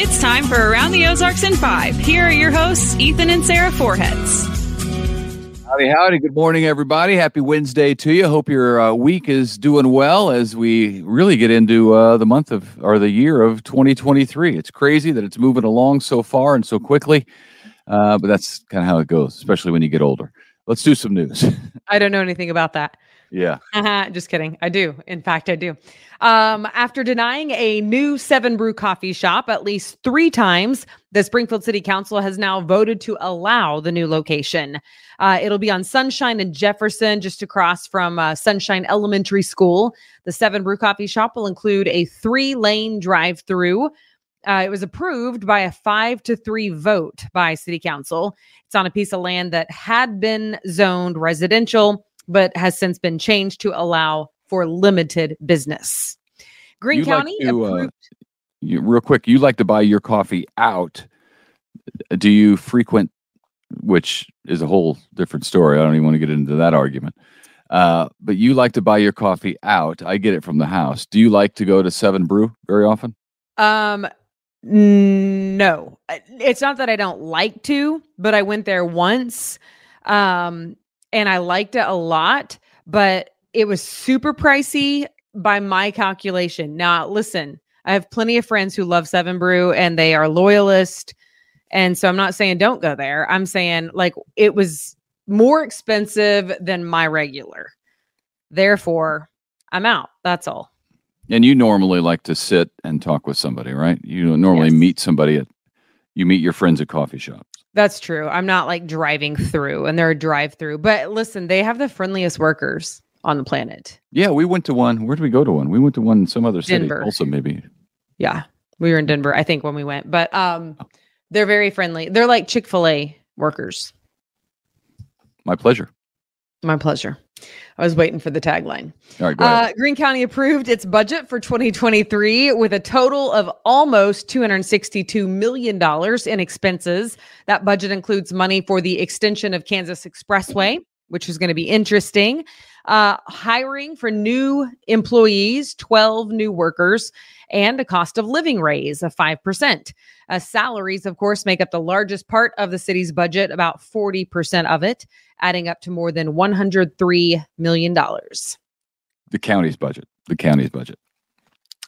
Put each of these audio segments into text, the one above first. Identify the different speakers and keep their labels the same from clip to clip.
Speaker 1: It's time for Around the Ozarks in Five. Here are your hosts, Ethan and Sarah Forhetz.
Speaker 2: Howdy, howdy. Good morning, everybody. Happy Wednesday to you. Hope your uh, week is doing well as we really get into uh, the month of or the year of 2023. It's crazy that it's moving along so far and so quickly, uh, but that's kind of how it goes, especially when you get older. Let's do some news.
Speaker 3: I don't know anything about that.
Speaker 2: Yeah.
Speaker 3: Just kidding. I do. In fact, I do. Um, after denying a new Seven Brew coffee shop at least three times, the Springfield City Council has now voted to allow the new location. Uh, it'll be on Sunshine and Jefferson, just across from uh, Sunshine Elementary School. The Seven Brew coffee shop will include a three lane drive through. Uh, it was approved by a five to three vote by City Council. It's on a piece of land that had been zoned residential but has since been changed to allow for limited business. Green
Speaker 2: You like
Speaker 3: County
Speaker 2: to, uh,
Speaker 3: approved.
Speaker 2: You, real quick, you like to buy your coffee out. Do you frequent, which is a whole different story. I don't even want to get into that argument. Uh, but you like to buy your coffee out. I get it from the house. Do you like to go to Seven Brew very often?
Speaker 3: Um, no, Uh, it's not that I don't like to, but I went there once, um, and I liked it a lot, but it was super pricey by my calculation. Now, listen, I have plenty of friends who love Seven Brew and they are loyalist, and so I'm not saying don't go there. I'm saying like it was more expensive than my regular. Therefore, I'm out. That's all.
Speaker 2: And you normally like to sit and talk with somebody, right? You normally
Speaker 3: Yes.
Speaker 2: meet somebody at, you meet your friends at coffee shops.
Speaker 3: That's true. I'm not like driving through and they're a drive through. But listen, they have the friendliest workers on the planet.
Speaker 2: Yeah, we went to one. Where did we go to one? We went to one in some other city.
Speaker 3: Denver.
Speaker 2: Also, maybe.
Speaker 3: Yeah. We were in Denver, I think, when we went. But um they're very friendly. They're like Chick-fil-A workers.
Speaker 2: My pleasure.
Speaker 3: My pleasure. I was waiting for the tagline.
Speaker 2: All right.
Speaker 3: Uh, Greene County approved its budget for 2023 with a total of almost $262 million in expenses. That budget includes money for the extension of Kansas Expressway, which is going to be interesting, uh, hiring for new employees, 12 new workers, and a cost of living raise of 5%. Uh, salaries, of course, make up the largest part of the city's budget, about 40% of it, adding up to more than $103 million.
Speaker 2: the county's budget. The county's budget.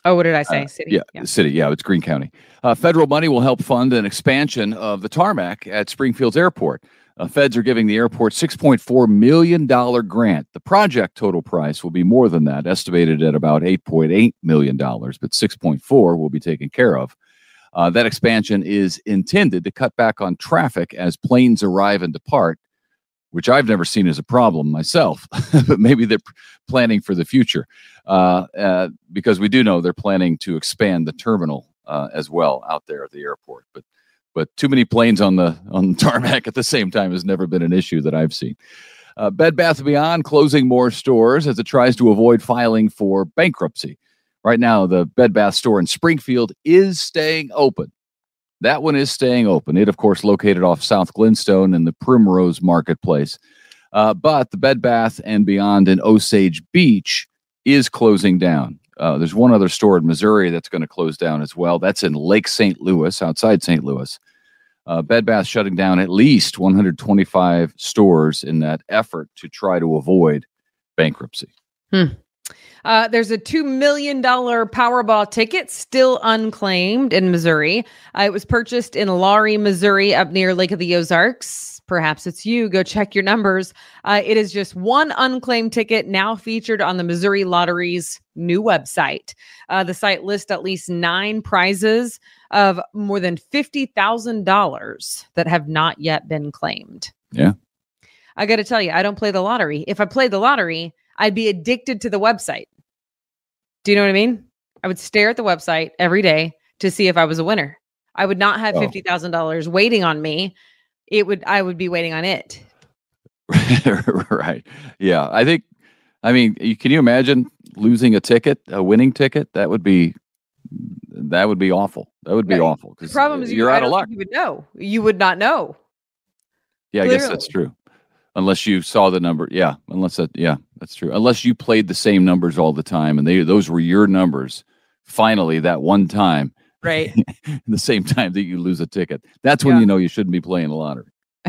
Speaker 3: Oh, what did I say?
Speaker 2: Uh,
Speaker 3: City.
Speaker 2: Yeah, the city. Yeah, it's Greene County. Uh, federal money will help fund an expansion of the tarmac at Springfield's airport. Uh, feds are giving the airport $6.4 million grant. The project total price will be more than that, estimated at about $8.8 million, but 6.4 will be taken care of. Uh, that expansion is intended to cut back on traffic as planes arrive and depart, which I've never seen as a problem myself, but maybe they're planning for the future uh, uh, because we do know they're planning to expand the terminal uh, as well out there at the airport. But but too many planes on the on the tarmac at the same time has never been an issue that I've seen. Uh, Bed Bath Beyond closing more stores as it tries to avoid filing for bankruptcy. Right now, the Bed Bath store in Springfield is staying open. That one is staying open. It, of course, located off South Glenstone in the Primrose Marketplace. Uh, but the Bed Bath and Beyond in Osage Beach is closing down. Uh, there's one other store in Missouri that's going to close down as well. That's in Lake St. Louis, outside St. Louis. Uh, Bed Bath shutting down at least 125 stores in that effort to try to avoid bankruptcy.
Speaker 3: Uh, there's a $2 million Powerball ticket still unclaimed in Missouri. Uh, it was purchased in Laurie, Missouri, up near Lake of the Ozarks. Perhaps it's you. Go check your numbers. Uh, it is just one unclaimed ticket now featured on the Missouri Lottery's new website. Uh, the site lists at least nine prizes of more than $50,000 that have not yet been claimed.
Speaker 2: Yeah.
Speaker 3: I got to tell you, I don't play the lottery. If I played the lottery, I'd be addicted to the website. Do you know what I mean? I would stare at the website every day to see if I was a winner. I would not have
Speaker 2: Oh.
Speaker 3: fifty thousand dollars waiting on me. It would I would be waiting on it.
Speaker 2: right. Yeah. I think, I mean, can you imagine losing a ticket, a winning ticket? That would be, that would be awful. That would be
Speaker 3: Right.
Speaker 2: awful
Speaker 3: The problem is you,
Speaker 2: you're
Speaker 3: I
Speaker 2: out of luck.
Speaker 3: You would know. You would not know.
Speaker 2: Yeah, I guess that's true. Unless you saw the number. Yeah. Unless that, yeah, that's true. Unless you played the same numbers all the time and they, those were your numbers finally that one time,
Speaker 3: Right.
Speaker 2: the same time that you lose a ticket. That's when
Speaker 3: Yeah.
Speaker 2: you know you shouldn't be playing the lottery.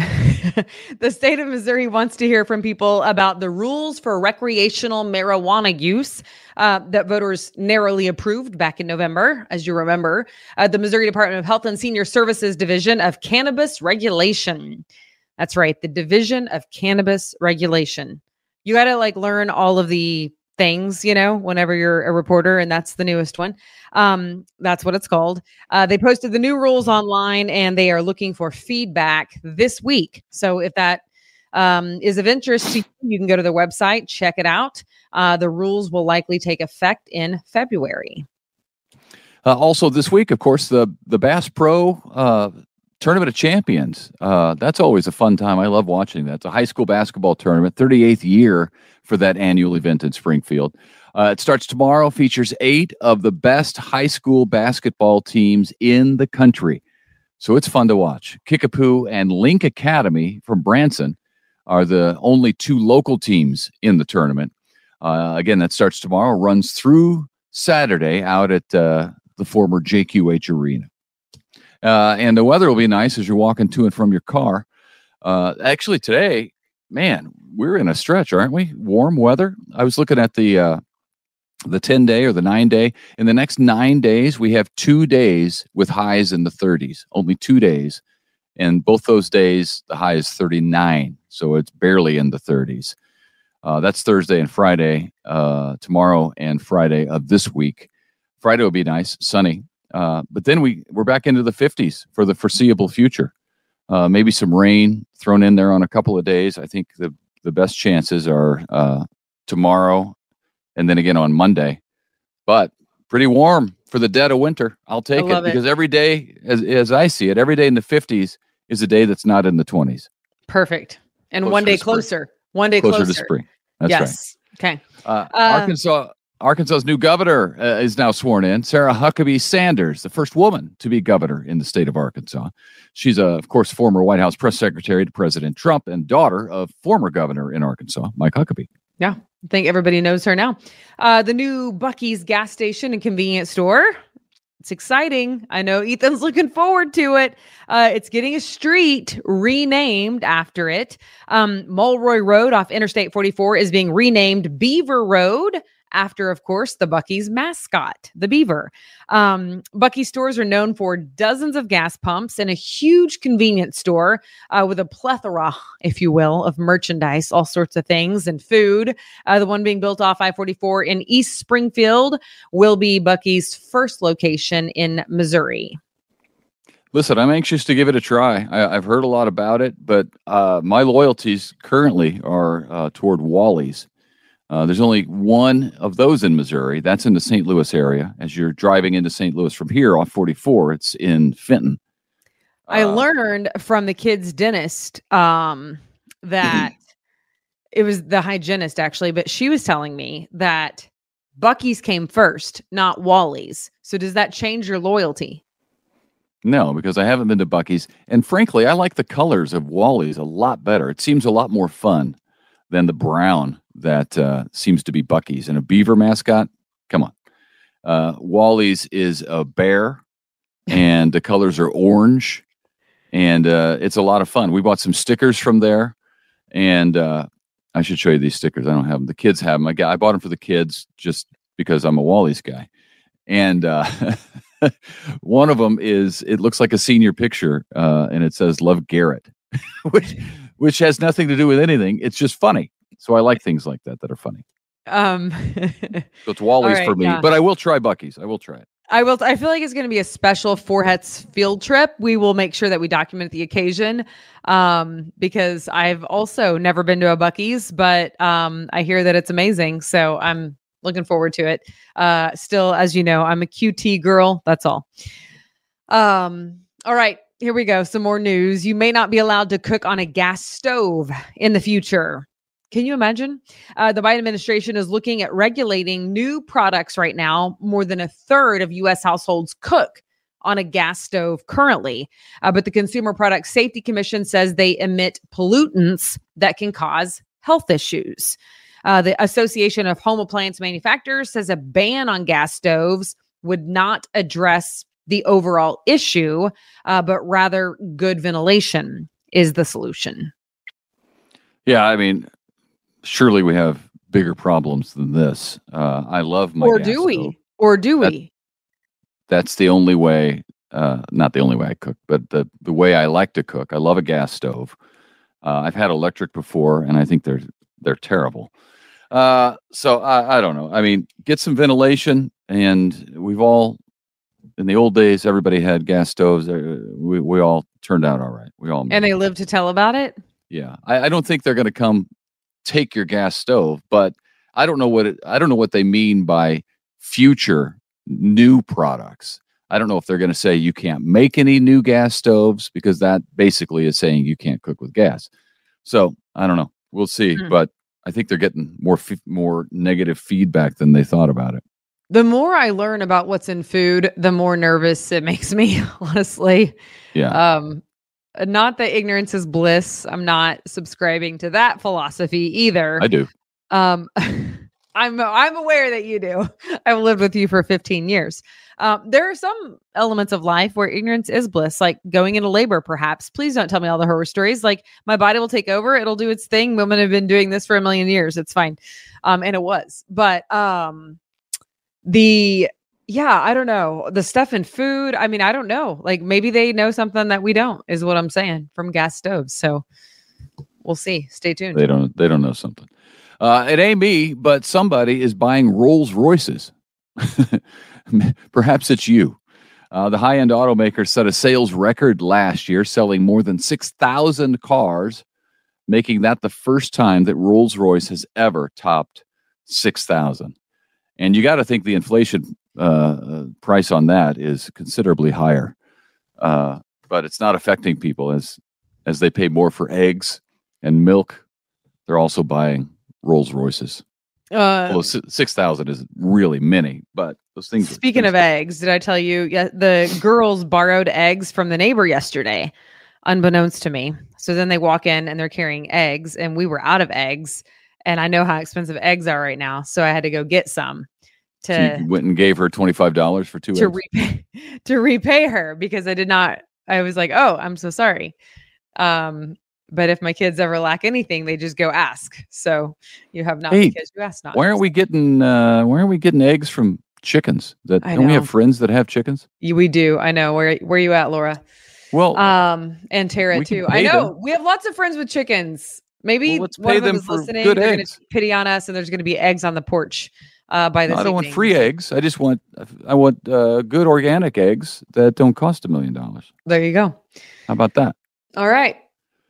Speaker 3: the state of Missouri wants to hear from people about the rules for recreational marijuana use uh, that voters narrowly approved back in November. As you remember, uh, the Missouri Department of Health and Senior Services Division of Cannabis Regulation. That's right, the Division of Cannabis Regulation. You got to like learn all of the things, you know, whenever you're a reporter, and that's the newest one. Um, that's what it's called. Uh, they posted the new rules online and they are looking for feedback this week. So if that um, is of interest to you, you can go to their website, check it out. Uh, the rules will likely take effect in February.
Speaker 2: Uh, also, this week, of course, the the Bass Pro uh, Tournament of Champions. Uh, that's always a fun time. I love watching that. It's a high school basketball tournament, 38th year for that annual event in Springfield. Uh, it starts tomorrow. Features eight of the best high school basketball teams in the country. So it's fun to watch. Kickapoo and Link Academy from Branson are the only two local teams in the tournament. Uh, again, that starts tomorrow, runs through Saturday out at uh, the former JQH Arena. Uh, and the weather will be nice as you're walking to and from your car. Uh, actually, today, man, we're in a stretch, aren't we? Warm weather. I was looking at the uh, the 10 day or the nine day. In the next nine days, we have two days with highs in the 30s, only two days. And both those days, the high is 39. So it's barely in the 30s. Uh, that's Thursday and Friday, uh, tomorrow and Friday of this week. Friday will be nice, sunny. Uh, but then we, we're back into the 50s for the foreseeable future. Uh, maybe some rain thrown in there on a couple of days. I think the, the best chances are uh, tomorrow and then again on Monday. But pretty warm for the dead of winter. I'll take it
Speaker 3: it.
Speaker 2: because every day, as, as I see it, every day in the 50s is a day that's not in the 20s.
Speaker 3: Perfect. And
Speaker 2: Closer
Speaker 3: one day closer. One day
Speaker 2: Closer,
Speaker 3: closer.
Speaker 2: to spring. That's right.
Speaker 3: yes. Okay.
Speaker 2: Uh,
Speaker 3: Uh,
Speaker 2: Arkansas, Arkansas's new governor uh, is now sworn in. Sarah Huckabee Sanders, the first woman to be governor in the state of Arkansas. She's, uh, of course, former White House press secretary to President Trump and daughter of former governor in Arkansas, Mike Huckabee.
Speaker 3: Yeah, I think everybody knows her now. Uh, the new Buc-ee's gas station and convenience store. It's exciting. I know Ethan's looking forward to it. Uh, it's getting a street renamed after it. Um, Mulroy Road off Interstate 44 is being renamed Beaver Road after, of course, the Buc-ee's mascot, the beaver. Um, Buc-ee stores are known for dozens of gas pumps and a huge convenience store uh, with a plethora, if you will, of merchandise, all sorts of things, and food. Uh, the one being built off I 44 in East Springfield will be Buc-ee's first location in Missouri.
Speaker 2: Listen, I'm anxious to give it a try. I, I've heard a lot about it, but uh, my loyalties currently are uh, toward Wally's. Uh, there's only one of those in Missouri. That's in the St. Louis area. As you're driving into St. Louis from here off 44, it's in Fenton.
Speaker 3: I
Speaker 2: Uh,
Speaker 3: learned from the kid's dentist um, that it was the hygienist actually, but she was telling me that Buc-ee's came first, not Wally's. So does that change your loyalty?
Speaker 2: No, because I haven't been to Buc-ee's. And frankly, I like the colors of Wally's a lot better. It seems a lot more fun than the brown that uh, seems to be Buc-ee's. And a beaver mascot, come on. Uh, Wally's is a bear, and the colors are orange. And uh, it's a lot of fun. We bought some stickers from there. And uh, I should show you these stickers. I don't have them. The kids have them. I, got, I bought them for the kids just because I'm a Wally's guy. And uh, one of them is it looks like a senior picture, uh, and it says "Love Garrett," which which has nothing to do with anything. It's just funny. So I like things like that that are funny.
Speaker 3: Um,
Speaker 2: So it's Wally's
Speaker 3: right,
Speaker 2: for me,
Speaker 3: yeah.
Speaker 2: but I will try Buc-ee's. I will try it.
Speaker 3: I will. I feel like it's going to be a special Forhetz field trip. We will make sure that we document the occasion, um, because I've also never been to a Buc-ee's, but um, I hear that it's amazing. So I'm looking forward to it. Uh, still, as you know, I'm a QT girl. That's all. Um. All right. Here we go. Some more news. You may not be allowed to cook on a gas stove in the future. Can you imagine? Uh, the Biden administration is looking at regulating new products right now. More than a third of U.S. households cook on a gas stove currently. Uh, but the Consumer Product Safety Commission says they emit pollutants that can cause health issues. Uh, the Association of Home Appliance Manufacturers says a ban on gas stoves would not address the overall issue, uh, but rather good ventilation is the solution.
Speaker 2: Yeah, I mean, surely we have bigger problems than this. Uh, I love my
Speaker 3: or do we? Or do
Speaker 2: That-
Speaker 3: we?
Speaker 2: That's the only way. Uh, not the only way I cook, but the the way I like to cook. I love a gas stove. Uh, I've had electric before, and I think they're they're terrible. Uh, so I, I don't know. I mean, get some ventilation, and we've all in the old days, everybody had gas stoves. Uh, we we all turned out all right. We all
Speaker 3: And they live to tell about it.
Speaker 2: Yeah, I, I don't think they're going to come take your gas stove, but I don't know what it, I don't know what they mean by future new products. I don't know if they're going to say you can't make any new gas stoves because that basically is saying you can't cook with gas. So I don't know. We'll see,
Speaker 3: Hmm.
Speaker 2: but I think they're getting more more negative feedback than they thought about it.
Speaker 3: The more I learn about what's in food, the more nervous it makes me, honestly.
Speaker 2: Yeah,
Speaker 3: Um, not that ignorance is bliss. I'm not subscribing to that philosophy either.
Speaker 2: I do.
Speaker 3: Um, I'm I'm aware that you do. I've lived with you for 15 years. Um, there are some elements of life where ignorance is bliss, like going into labor. Perhaps, please don't tell me all the horror stories. Like my body will take over; it'll do its thing. Women have been doing this for a million years. It's fine, um, and it was. But um, the yeah, I don't know the stuff in food. I mean, I don't know. Like maybe they know something that we don't. Is what I'm saying from gas stoves. So we'll see. Stay tuned.
Speaker 2: They don't. They don't know something. Uh, it ain't me, but somebody is buying Rolls Royces. Perhaps it's you. Uh, the high-end automaker set a sales record last year, selling more than six thousand cars, making that the first time that Rolls Royce has ever topped six thousand. And you got to think the inflation uh, uh, price on that is considerably higher, uh, but it's not affecting people as as they pay more for eggs and milk. They're also buying Rolls Royces.
Speaker 3: Uh,
Speaker 2: Well, six thousand is really many, but those things. are
Speaker 3: Speaking of eggs, did I tell you? Yeah, the girls borrowed eggs from the neighbor yesterday, unbeknownst to me. So then they walk in and they're carrying eggs, and we were out of eggs. And I know how expensive eggs are right now, so I had to go get some
Speaker 2: So
Speaker 3: to
Speaker 2: you went and gave her twenty five dollars for two
Speaker 3: to
Speaker 2: eggs.
Speaker 3: repay to repay her because I did not. I was like, oh, I'm so sorry. Um, but if my kids ever lack anything, they just go ask. So you have not
Speaker 2: Hey,
Speaker 3: because you asked not.
Speaker 2: why aren't we getting? Uh, why aren't we getting eggs from chickens? That
Speaker 3: I
Speaker 2: don't we have friends that have chickens?
Speaker 3: We do. I know. Where where you at, Laura?
Speaker 2: Well,
Speaker 3: um and Tara too. I know
Speaker 2: them.
Speaker 3: we have lots of friends with chickens. Maybe
Speaker 2: Well, let's
Speaker 3: one
Speaker 2: pay
Speaker 3: of them
Speaker 2: them
Speaker 3: is
Speaker 2: for
Speaker 3: listening.
Speaker 2: good
Speaker 3: They're Gonna pity on us, and there's going to be eggs on the porch uh, by this.
Speaker 2: I don't want free eggs. I just want I want uh, good organic eggs that don't cost a million dollars.
Speaker 3: There you go.
Speaker 2: How about that?
Speaker 3: All right,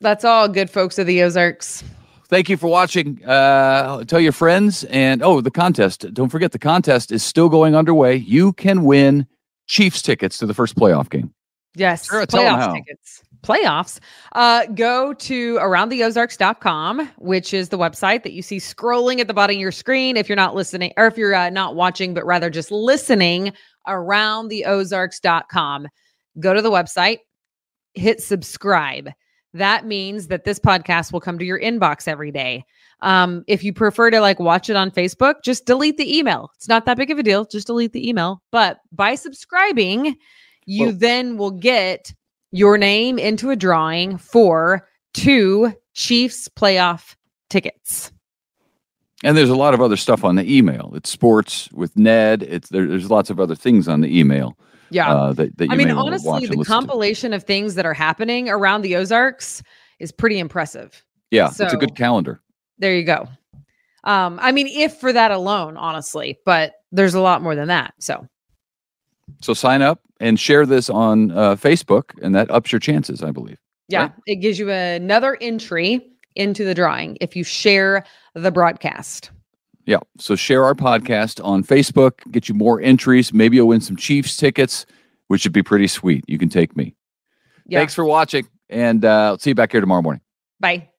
Speaker 3: that's all, good folks of the Ozarks.
Speaker 2: Thank you for watching. Uh, tell your friends. And oh, the contest. Don't forget the contest is still going underway. You can win Chiefs tickets to the first playoff game.
Speaker 3: Yes,
Speaker 2: Sure, tell 'em
Speaker 3: playoffs
Speaker 2: how.
Speaker 3: tickets. Playoffs. Uh, go to aroundtheozarks.com, which is the website that you see scrolling at the bottom of your screen. If you're not listening, or if you're uh, not watching, but rather just listening, aroundtheozarks.com. Go to the website, hit subscribe. That means that this podcast will come to your inbox every day. Um, if you prefer to like watch it on Facebook, just delete the email. It's not that big of a deal. Just delete the email. But by subscribing, you
Speaker 2: Well-
Speaker 3: then will get your name into a drawing for two Chiefs playoff tickets.
Speaker 2: And there's a lot of other stuff on the email. It's sports with Ned. It's there, there's lots of other things on the email
Speaker 3: Yeah.
Speaker 2: uh, that, that you
Speaker 3: I mean, honestly, the
Speaker 2: listen to.
Speaker 3: compilation of things that are happening around the Ozarks is pretty impressive.
Speaker 2: Yeah, it's a good calendar.
Speaker 3: There you go. Um, I mean, if for that alone, honestly, but there's a lot more than that. So
Speaker 2: So sign up and share this on uh, Facebook, and that ups your chances, I believe.
Speaker 3: yeah,
Speaker 2: Right.
Speaker 3: it gives you another entry into the drawing if you share the broadcast.
Speaker 2: Yeah. So share our podcast on Facebook, get you more entries. Maybe you'll win some Chiefs tickets, which would be pretty sweet. You can take me.
Speaker 3: Yeah.
Speaker 2: Thanks for watching, and uh, I'll see you back here tomorrow morning.
Speaker 3: Bye.